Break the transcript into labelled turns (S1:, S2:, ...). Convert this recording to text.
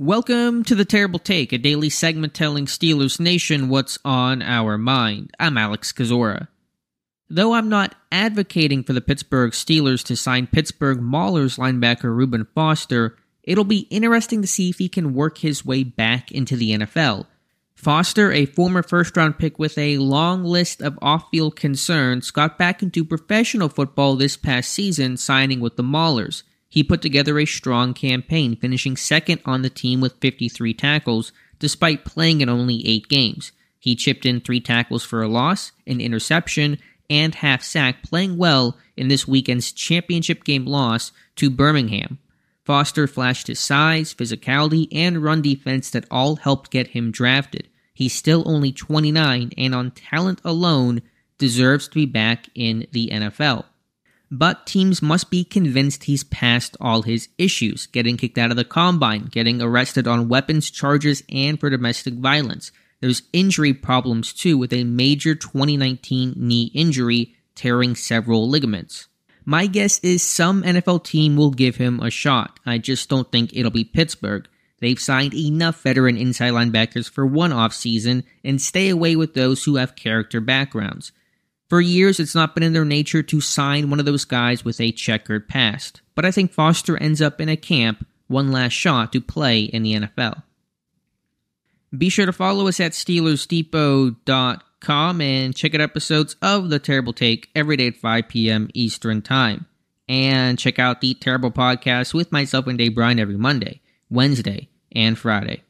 S1: Welcome to the Terrible Take, a daily segment telling Steelers Nation what's on our mind. I'm Alex Kozora. Though I'm not advocating for the Pittsburgh Steelers to sign Pittsburgh Maulers linebacker Reuben Foster, it'll be interesting to see if he can work his way back into the NFL. Foster, a former first round pick with a long list of off field concerns, got back into professional football this past season, signing with the Maulers. He put together a strong campaign, finishing second on the team with 53 tackles, despite playing in only eight games. He chipped in three tackles for a loss, an interception, and half sack, playing well in this weekend's championship game loss to Birmingham. Foster flashed his size, physicality, and run defense that all helped get him drafted. He's still only 29 and on talent alone deserves to be back in the NFL but teams must be convinced he's past all his issues getting kicked out of the combine, getting arrested on weapons charges, and for domestic violence. There's injury problems too, with a major 2019 knee injury tearing several ligaments. My guess is some NFL team will give him a shot. I just don't think it'll be Pittsburgh. They've signed enough veteran inside linebackers for one offseason and stay away with those who have character backgrounds. For years, it's not been in their nature to sign one of those guys with a checkered past, but I think Foster ends up in a camp, one last shot to play in the NFL. Be sure to follow us at SteelersDepot.com and check out episodes of The Terrible Take every day at 5 p.m. Eastern Time. And check out the Terrible Podcast with myself and Dave Bryan every Monday, Wednesday, and Friday.